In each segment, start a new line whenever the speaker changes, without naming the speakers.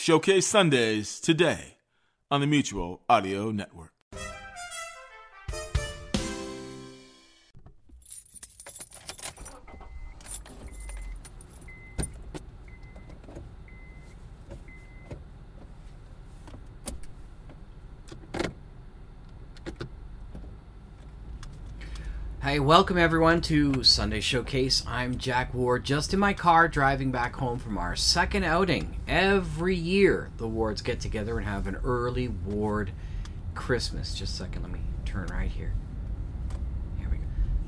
Showcase Sundays today on the Mutual Audio Network.
Hey, welcome everyone to Sunday Showcase. I'm Jack Ward, just in my car driving back home from our second outing. Every year, the Wards get together and have an early Ward Christmas. Just a second, let me turn right here. Here we go.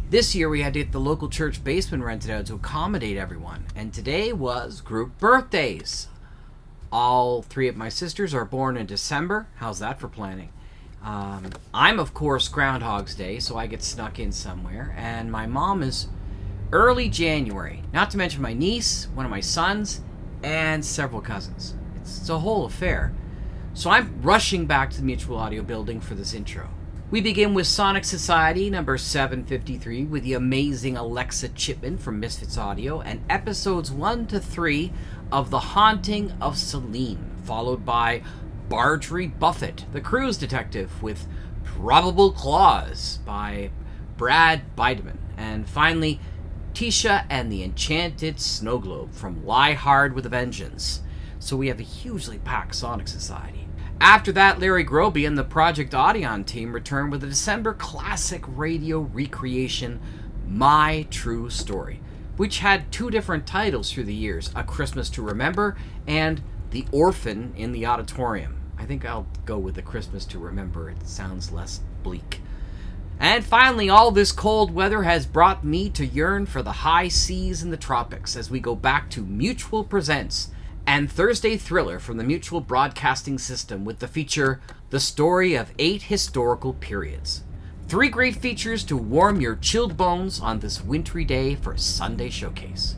This year, we had to get the local church basement rented out to accommodate everyone, and today was group birthdays. All three of my sisters are born in December. How's that for planning? Um, I'm, of course, Groundhog's Day, so I get snuck in somewhere. And my mom is early January. Not to mention my niece, one of my sons, and several cousins. It's, it's a whole affair. So I'm rushing back to the Mutual Audio building for this intro. We begin with Sonic Society number 753 with the amazing Alexa Chipman from Misfits Audio and episodes 1 to 3 of The Haunting of Celine, followed by Bardry Buffett, the cruise detective, with Probable Claws by Brad Bideman. And finally, Tisha and the Enchanted Snow Globe from Lie Hard with a Vengeance. So we have a hugely packed Sonic Society. After that, Larry Groby and the Project Audion team return with a December classic radio recreation, My True Story, which had two different titles through the years A Christmas to Remember and The Orphan in the Auditorium. I think I'll go with the Christmas to remember. It sounds less bleak. And finally, all this cold weather has brought me to yearn for the high seas and the tropics as we go back to Mutual Presents and Thursday Thriller from the Mutual Broadcasting System with the feature The Story of Eight Historical Periods. Three great features to warm your chilled bones on this wintry day for Sunday Showcase.